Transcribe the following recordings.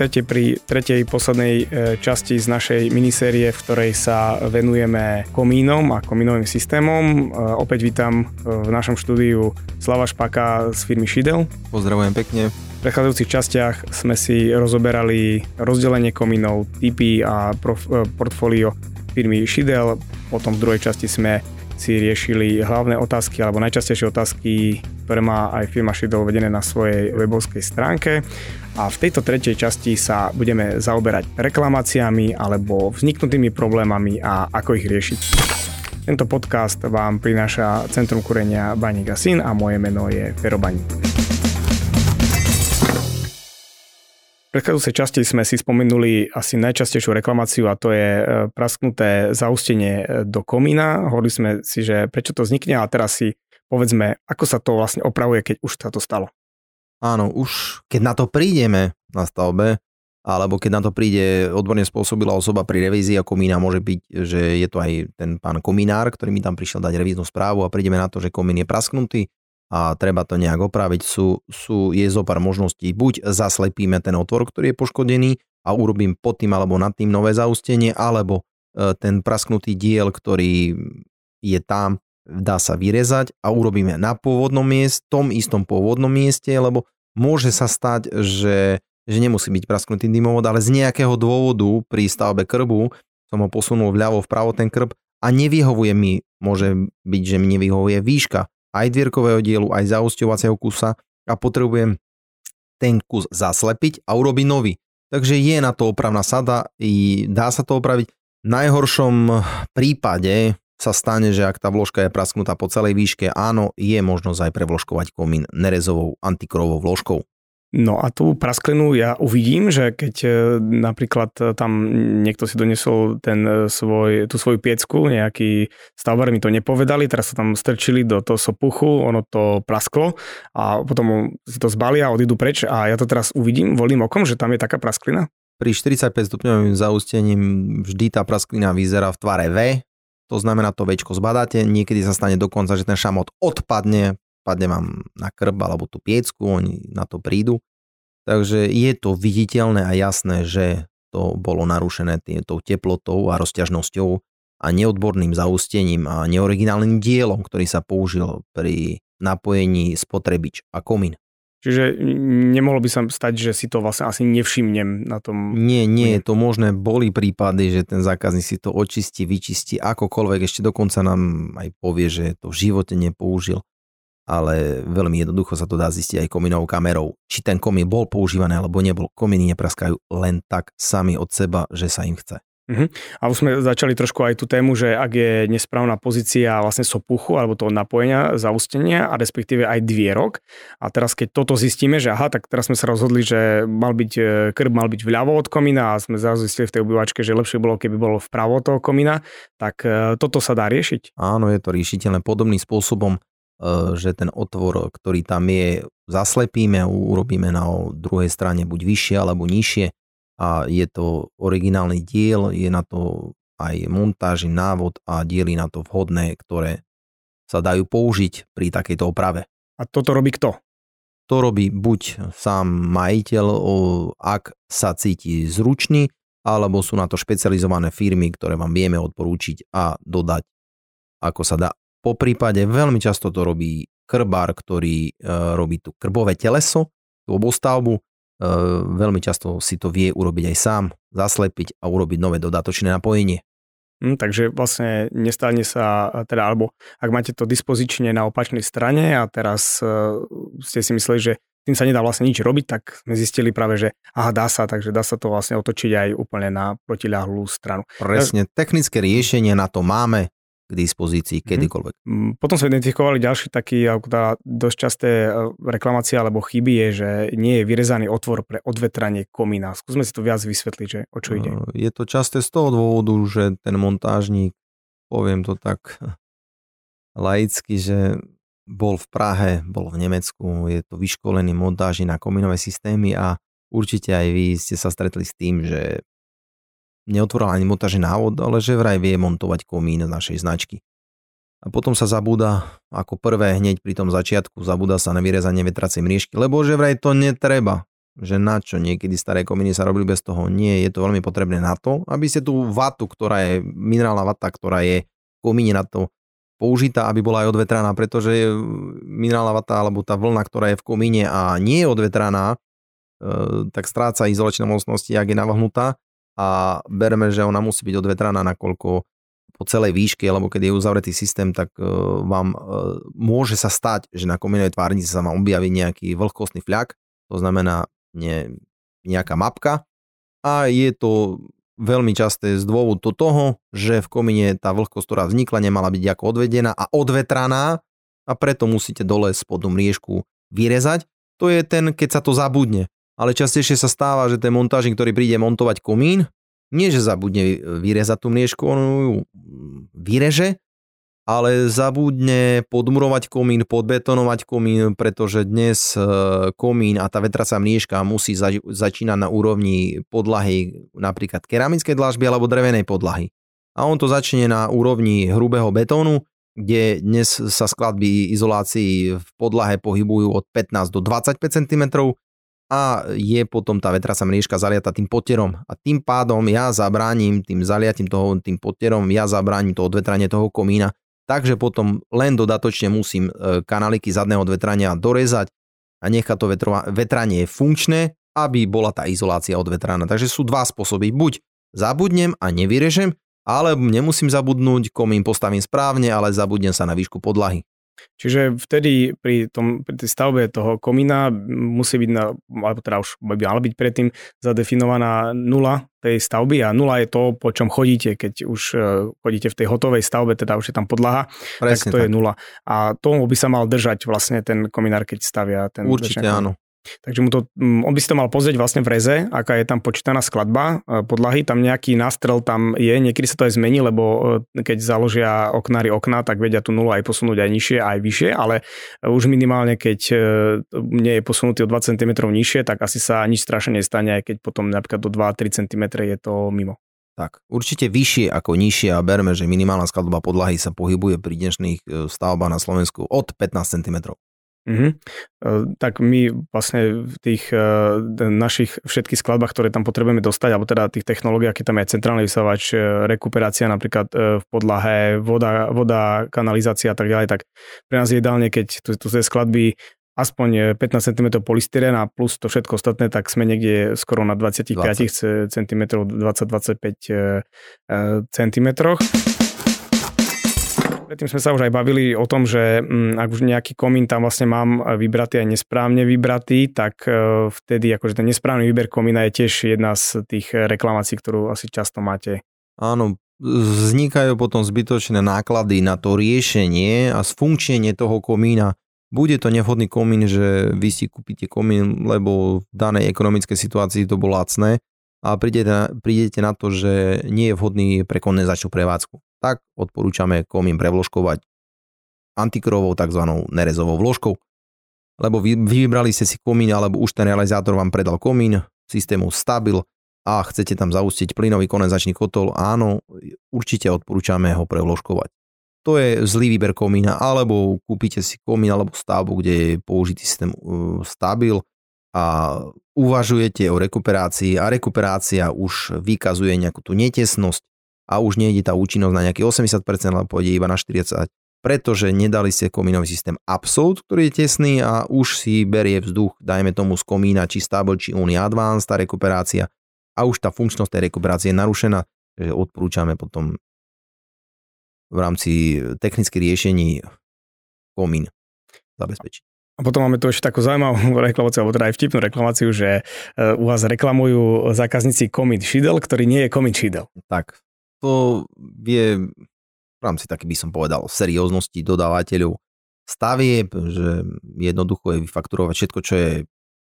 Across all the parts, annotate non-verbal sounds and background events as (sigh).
Vítajte pri tretej poslednej e, časti z našej minisérie, v ktorej sa venujeme komínom a komínovým systémom. E, opäť vítam v našom štúdiu Slava Špaka z firmy Šidel. Pozdravujem pekne. V prechádzajúcich častiach sme si rozoberali rozdelenie komínov, typy a prof, portfólio firmy Šidel. Potom v druhej časti sme si riešili hlavné otázky alebo najčastejšie otázky, ktoré má aj firma Shido uvedené na svojej webovskej stránke. A v tejto tretej časti sa budeme zaoberať reklamáciami alebo vzniknutými problémami a ako ich riešiť. Tento podcast vám prináša Centrum kurenia Baník a Syn a moje meno je Fero Baník. Predchádzajúcej časti sme si spomenuli asi najčastejšiu reklamáciu a to je e, prasknuté zaustenie e, do komína. Hovorili sme si, že prečo to vznikne a teraz si povedzme, ako sa to vlastne opravuje, keď už sa to stalo. Áno, už keď na to prídeme na stavbe, alebo keď na to príde odborne spôsobila osoba pri revízii a komína, môže byť, že je to aj ten pán komínár, ktorý mi tam prišiel dať revíznu správu a prídeme na to, že komín je prasknutý, a treba to nejak opraviť, sú, sú, je zo pár možností. Buď zaslepíme ten otvor, ktorý je poškodený a urobím pod tým alebo nad tým nové zaustenie, alebo e, ten prasknutý diel, ktorý je tam, dá sa vyrezať a urobíme na pôvodnom mieste, tom istom pôvodnom mieste, lebo môže sa stať, že, že nemusí byť prasknutý dymovod, ale z nejakého dôvodu pri stavbe krbu som ho posunul vľavo, vpravo ten krb a nevyhovuje mi, môže byť, že mi nevyhovuje výška aj dvierkového dielu, aj zaosťovacieho kusa a potrebujem ten kus zaslepiť a urobiť nový. Takže je na to opravná sada, i dá sa to opraviť. V najhoršom prípade sa stane, že ak tá vložka je prasknutá po celej výške, áno, je možnosť aj prevložkovať komín nerezovou antikorovou vložkou. No a tú prasklinu ja uvidím, že keď e, napríklad e, tam niekto si donesol ten e, svoj, tú svoju piecku, nejaký stavbar mi to nepovedali, teraz sa tam strčili do toho sopuchu, ono to prasklo a potom si to zbalia a odídu preč a ja to teraz uvidím voľným okom, že tam je taká prasklina. Pri 45 stupňovým zaústením vždy tá prasklina vyzerá v tvare V, to znamená to Včko zbadáte, niekedy sa stane dokonca, že ten šamot odpadne, padne vám na krb alebo tú piecku, oni na to prídu. Takže je to viditeľné a jasné, že to bolo narušené tou teplotou a rozťažnosťou a neodborným zaustením a neoriginálnym dielom, ktorý sa použil pri napojení spotrebič a komín. Čiže nemohlo by sa stať, že si to vlastne asi nevšimnem na tom? Nie, nie je to možné. Boli prípady, že ten zákazník si to očistí, vyčistí, akokoľvek. Ešte dokonca nám aj povie, že to v živote nepoužil ale veľmi jednoducho sa to dá zistiť aj komínovou kamerou. Či ten komín bol používaný alebo nebol. Komíny nepraskajú len tak sami od seba, že sa im chce. Uh-huh. A už sme začali trošku aj tú tému, že ak je nesprávna pozícia vlastne sopuchu alebo toho napojenia, zaustenia a respektíve aj dvierok. A teraz keď toto zistíme, že aha, tak teraz sme sa rozhodli, že mal byť, e, krb mal byť vľavo od komína a sme zrazu zistili v tej obývačke, že lepšie bolo, keby bolo vpravo toho komína, tak e, toto sa dá riešiť? Áno, je to riešiteľné podobným spôsobom že ten otvor, ktorý tam je, zaslepíme a urobíme na druhej strane buď vyššie alebo nižšie a je to originálny diel, je na to aj montáži, návod a diely na to vhodné, ktoré sa dajú použiť pri takejto oprave. A toto robí kto? To robí buď sám majiteľ, ak sa cíti zručný, alebo sú na to špecializované firmy, ktoré vám vieme odporúčiť a dodať, ako sa dá. Po prípade veľmi často to robí krbár, ktorý e, robí tu krbové teleso, tú obostavbu. E, veľmi často si to vie urobiť aj sám, zaslepiť a urobiť nové dodatočné napojenie. Hm, takže vlastne nestane sa, teda, alebo ak máte to dispozične na opačnej strane a teraz uh, ste si mysleli, že tým sa nedá vlastne nič robiť, tak sme zistili práve, že aha, dá sa, takže dá sa to vlastne otočiť aj úplne na protiľahlú stranu. Presne, technické riešenie na to máme, k dispozícii mhm. kedykoľvek. Mm. Potom sme identifikovali ďalší taký, teda dosť časté e, reklamácie alebo chyby je, že nie je vyrezaný otvor pre odvetranie komína. Skúsme si to viac vysvetliť, že o čo ide. Je to časté z toho dôvodu, že ten montážnik, poviem to tak (laughs) laicky, že bol v Prahe, bol v Nemecku, je to vyškolený montáži na komínové systémy a určite aj vy ste sa stretli s tým, že neotvoril ani montážny návod, ale že vraj vie montovať komín našej značky. A potom sa zabúda, ako prvé hneď pri tom začiatku, zabúda sa na vyrezanie vetracej mriežky, lebo že vraj to netreba. že na čo niekedy staré komíny sa robili bez toho. Nie, je to veľmi potrebné na to, aby ste tú vatu, ktorá je, minerálna vata, ktorá je v komíne na to použitá, aby bola aj odvetraná, pretože minerálna vata alebo tá vlna, ktorá je v komíne a nie je odvetraná, e, tak stráca izolačné mocnosti, ak je navlhnutá a bereme, že ona musí byť odvetraná, nakoľko po celej výške, alebo keď je uzavretý systém, tak e, vám e, môže sa stať, že na komínovej tvárnici sa vám objaví nejaký vlhkostný fľak, to znamená nie, nejaká mapka a je to veľmi časté z dôvodu toho, že v komíne tá vlhkosť, ktorá vznikla, nemala byť ako odvedená a odvetraná a preto musíte dole spodnú mriežku vyrezať. To je ten, keď sa to zabudne. Ale častejšie sa stáva, že ten montážnik, ktorý príde montovať komín, nie že zabudne vyrezať tú mriežku, on ju vyreže, ale zabudne podmurovať komín, podbetonovať komín, pretože dnes e, komín a tá vetraca mriežka musí zač- začínať na úrovni podlahy napríklad keramickej dlažby alebo drevenej podlahy. A on to začne na úrovni hrubého betónu, kde dnes sa skladby izolácií v podlahe pohybujú od 15 do 25 cm, a je potom tá vetraca mriežka zaliata tým potierom. A tým pádom ja zabránim tým zaliatím toho, tým potierom, ja zabránim to odvetranie toho komína. Takže potom len dodatočne musím e, kanáliky zadného odvetrania dorezať a nechať to vetrova, vetranie funkčné, aby bola tá izolácia odvetraná. Takže sú dva spôsoby. Buď zabudnem a nevyrežem, ale nemusím zabudnúť, komín postavím správne, ale zabudnem sa na výšku podlahy. Čiže vtedy pri, tom, pri tej stavbe toho komína musí byť, na, alebo teda už by mala byť predtým zadefinovaná nula tej stavby a nula je to, po čom chodíte, keď už e, chodíte v tej hotovej stavbe, teda už je tam podlaha, Presne tak to tak. je nula. A tomu by sa mal držať vlastne ten kominár, keď stavia ten... Určite áno. Takže mu to, mm, on by si to mal pozrieť vlastne v reze, aká je tam počítaná skladba e, podlahy, tam nejaký nástrel tam je, niekedy sa to aj zmení, lebo e, keď založia oknári okna, tak vedia tú nulu aj posunúť aj nižšie, aj vyššie, ale e, už minimálne, keď nie je posunutý o 2 cm nižšie, tak asi sa nič strašne nestane, aj keď potom napríklad do 2-3 cm je to mimo. Tak, určite vyššie ako nižšie a berme, že minimálna skladba podlahy sa pohybuje pri dnešných stavbách na Slovensku od 15 cm. Mm-hmm. Tak my vlastne v tých uh, našich všetkých skladbách, ktoré tam potrebujeme dostať, alebo teda tých technológiách, keď tam je centrálny vysávač, rekuperácia napríklad uh, v podlahe, voda, voda, kanalizácia a tak ďalej, tak pre nás je ideálne, keď tu, tu skladby aspoň 15 cm polystyrén a plus to všetko ostatné, tak sme niekde skoro na 25 20. cm, 20-25 cm. Predtým sme sa už aj bavili o tom, že mm, ak už nejaký komín tam vlastne mám vybratý aj nesprávne vybratý, tak e, vtedy akože ten nesprávny výber komína je tiež jedna z tých reklamácií, ktorú asi často máte. Áno, vznikajú potom zbytočné náklady na to riešenie a sfunkčenie toho komína. Bude to nevhodný komín, že vy si kúpite komín, lebo v danej ekonomickej situácii to bolo lacné a prídete na, prídete na to, že nie je vhodný pre kondenzačnú prevádzku tak odporúčame komín prevložkovať antikrovou tzv. nerezovou vložkou. Lebo vy, vybrali ste si komín, alebo už ten realizátor vám predal komín, systému Stabil a chcete tam zaustiť plynový kondenzačný kotol, áno, určite odporúčame ho prevložkovať. To je zlý výber komína, alebo kúpite si komín alebo stavbu, kde je použitý systém uh, Stabil a uvažujete o rekuperácii a rekuperácia už vykazuje nejakú tú netesnosť, a už nejde tá účinnosť na nejaký 80%, ale pôjde iba na 40%, pretože nedali ste komínový systém Absolut, ktorý je tesný a už si berie vzduch, dajme tomu z komína, či Stable, či Uni Advanced, tá rekuperácia a už tá funkčnosť tej rekuperácie je narušená, takže odporúčame potom v rámci technických riešení komín zabezpečiť. A potom máme tu ešte takú zaujímavú (laughs) reklamáciu, alebo teda aj vtipnú reklamáciu, že e, u vás reklamujú zákazníci komín šidel, ktorý nie je komín šidel. Tak, to je v rámci taký by som povedal serióznosti dodávateľov stavieb, že jednoducho je vyfakturovať všetko, čo je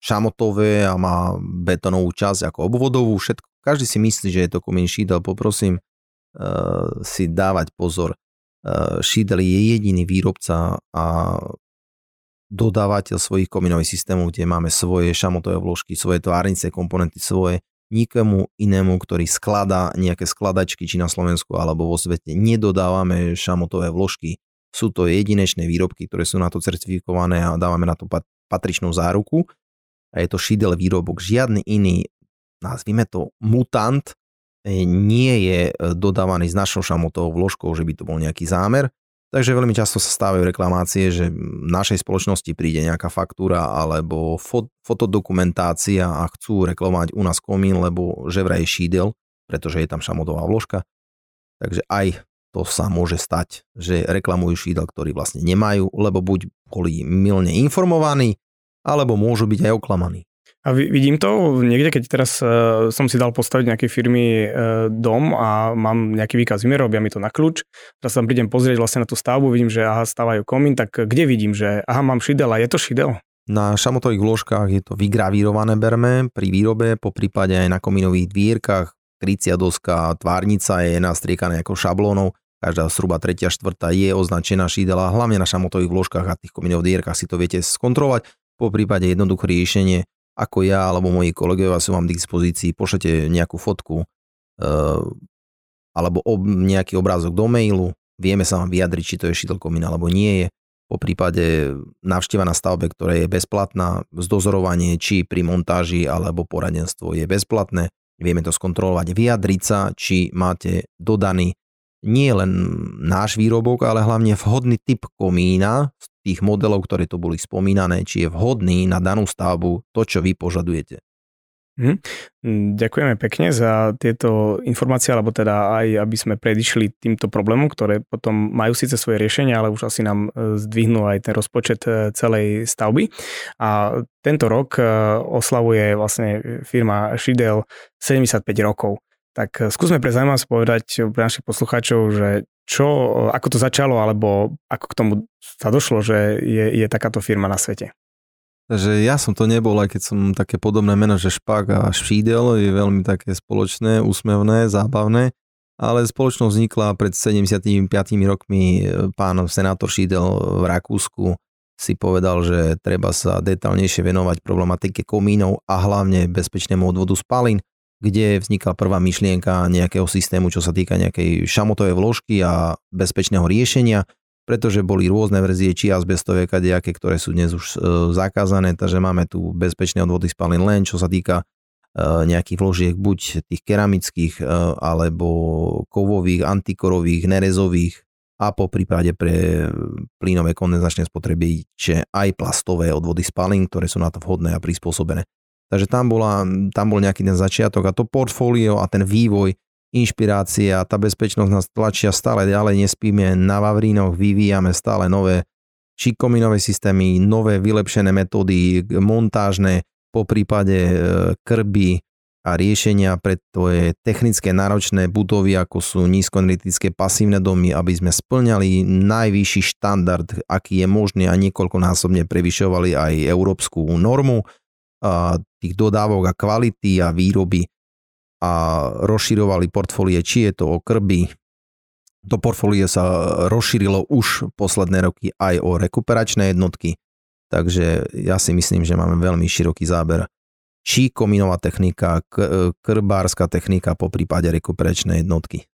šamotové a má betonovú časť ako obvodovú, všetko. Každý si myslí, že je to komín šídel, poprosím uh, si dávať pozor. Uh, šídel je jediný výrobca a dodávateľ svojich komínových systémov, kde máme svoje šamotové vložky, svoje tvárnice, komponenty svoje nikomu inému, ktorý skladá nejaké skladačky, či na Slovensku alebo vo svete, nedodávame šamotové vložky. Sú to jedinečné výrobky, ktoré sú na to certifikované a dávame na to patričnú záruku. a je to šidel výrobok. Žiadny iný, nazvime to mutant, nie je dodávaný s našou šamotovou vložkou, že by to bol nejaký zámer. Takže veľmi často sa stávajú reklamácie, že v našej spoločnosti príde nejaká faktúra alebo fot- fotodokumentácia a chcú reklamovať u nás komín, lebo že vraj šídel, pretože je tam šamotová vložka. Takže aj to sa môže stať, že reklamujú šídel, ktorý vlastne nemajú, lebo buď boli milne informovaní, alebo môžu byť aj oklamaní. A vidím to niekde, keď teraz uh, som si dal postaviť nejaké firmy uh, dom a mám nejaký výkaz výmer, robia mi to na kľúč. Teraz sa prídem pozrieť vlastne na tú stavbu, vidím, že aha, stávajú komín, tak kde vidím, že aha, mám šidel a je to šidel? Na šamotových vložkách je to vygravírované berme pri výrobe, po prípade aj na komínových dvierkach, krycia doska, tvárnica je nastriekaná ako šablónov, každá zhruba tretia, štvrtá je označená šídela, hlavne na šamotových vložkách a tých komínových dvierkach si to viete skontrolovať po prípade jednoduché riešenie, ako ja alebo moji kolegovia sú vám k dispozícii, pošlete nejakú fotku uh, alebo ob, nejaký obrázok do mailu, vieme sa vám vyjadriť, či to je šidlkomín alebo nie je. Po prípade návšteva na stavbe, ktorá je bezplatná, zdozorovanie či pri montáži alebo poradenstvo je bezplatné. Vieme to skontrolovať, vyjadriť sa, či máte dodaný nie len náš výrobok, ale hlavne vhodný typ komína z tých modelov, ktoré tu boli spomínané, či je vhodný na danú stavbu to, čo vy požadujete. Hm. Ďakujeme pekne za tieto informácie, alebo teda aj, aby sme predišli týmto problémom, ktoré potom majú síce svoje riešenie, ale už asi nám e, zdvihnú aj ten rozpočet e, celej stavby. A tento rok e, oslavuje vlastne firma Shidel 75 rokov. Tak skúsme pre zaujímavosť povedať pre našich poslucháčov, že čo, ako to začalo, alebo ako k tomu sa došlo, že je, je takáto firma na svete? Takže ja som to nebol, aj keď som také podobné meno, že Špak a Šídel je veľmi také spoločné, úsmevné, zábavné, ale spoločnosť vznikla pred 75 rokmi. Pán senátor Šídel v Rakúsku si povedal, že treba sa detálnejšie venovať problematike komínov a hlavne bezpečnému odvodu spalín kde vznikla prvá myšlienka nejakého systému, čo sa týka nejakej šamotovej vložky a bezpečného riešenia, pretože boli rôzne verzie či azbestové kadejaké, ktoré sú dnes už e, zakázané, takže máme tu bezpečné odvody spalín len, čo sa týka e, nejakých vložiek, buď tých keramických, e, alebo kovových, antikorových, nerezových a po prípade pre plynové kondenzačné spotrebiče aj plastové odvody spalín, ktoré sú na to vhodné a prispôsobené. Takže tam, bola, tam bol nejaký ten začiatok a to portfólio a ten vývoj, inšpirácia, tá bezpečnosť nás tlačia stále ďalej, nespíme na Vavrínoch, vyvíjame stále nové či kominové systémy, nové vylepšené metódy, montážne, po prípade e, krby a riešenia pre tvoje technické náročné budovy, ako sú nízkoenergetické pasívne domy, aby sme splňali najvyšší štandard, aký je možný a niekoľkonásobne prevyšovali aj európsku normu tých dodávok a kvality a výroby a rozširovali portfólie, či je to o krby. To portfólie sa rozšírilo už posledné roky aj o rekuperačné jednotky, takže ja si myslím, že máme veľmi široký záber. Či komínová technika, krbárska technika, po prípade rekuperačné jednotky.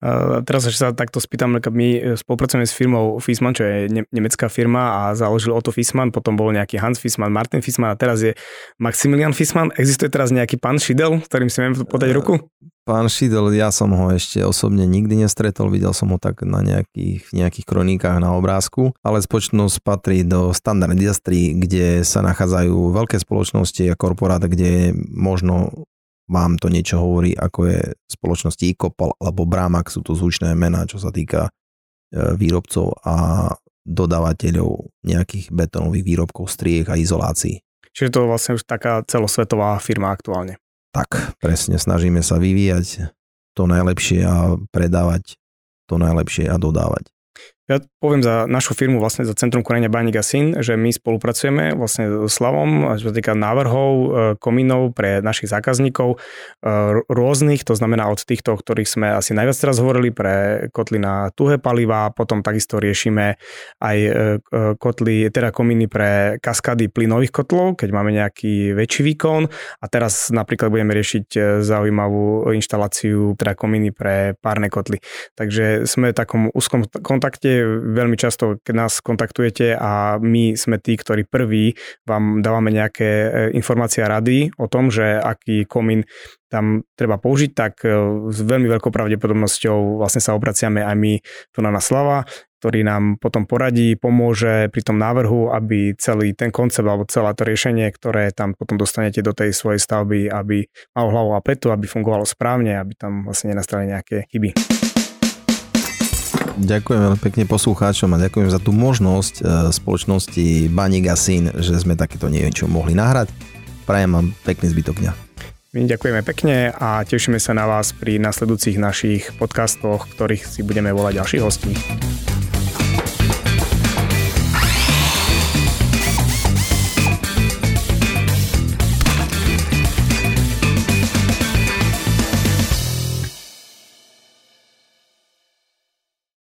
Uh, teraz sa takto spýtam, my e, spolupracujeme s firmou Fisman, čo je ne- nemecká firma a založil Otto Fisman, potom bol nejaký Hans Fisman, Martin Fisman a teraz je Maximilian Fisman. Existuje teraz nejaký pán Šidel, ktorým si viem podať ruku? Pán Šidel, ja som ho ešte osobne nikdy nestretol, videl som ho tak na nejakých, nejakých kronikách na obrázku, ale spoločnosť patrí do standard industry, kde sa nachádzajú veľké spoločnosti a korporát, kde možno vám to niečo hovorí, ako je spoločnosti Ikopal alebo Brámak, sú to zvučné mená, čo sa týka e, výrobcov a dodávateľov nejakých betónových výrobkov, striech a izolácií. Čiže to je vlastne už taká celosvetová firma aktuálne. Tak, presne, snažíme sa vyvíjať to najlepšie a predávať to najlepšie a dodávať. Ja poviem za našu firmu, vlastne za Centrum korenia Baník a Syn, že my spolupracujeme vlastne s Slavom, čo sa týka návrhov, e, komínov pre našich zákazníkov e, rôznych, to znamená od týchto, ktorých sme asi najviac teraz hovorili, pre kotly na tuhé paliva, potom takisto riešime aj e, kotly, teda komíny pre kaskady plynových kotlov, keď máme nejaký väčší výkon a teraz napríklad budeme riešiť zaujímavú inštaláciu, teda komíny pre párne kotly. Takže sme v takom úzkom kontakte veľmi často, keď nás kontaktujete a my sme tí, ktorí prví vám dávame nejaké e, informácie a rady o tom, že aký komín tam treba použiť, tak e, s veľmi veľkou pravdepodobnosťou vlastne sa obraciame aj my tu na Slava, ktorý nám potom poradí, pomôže pri tom návrhu, aby celý ten koncept alebo celé to riešenie, ktoré tam potom dostanete do tej svojej stavby, aby mal hlavu a petu, aby fungovalo správne, aby tam vlastne nenastali nejaké chyby. Ďakujem veľmi pekne poslucháčom a ďakujem za tú možnosť e, spoločnosti Baník a Syn, že sme takéto niečo mohli nahrať. Prajem vám pekný zbytok dňa. My ďakujeme pekne a tešíme sa na vás pri nasledujúcich našich podcastoch, ktorých si budeme volať ďalších hostí.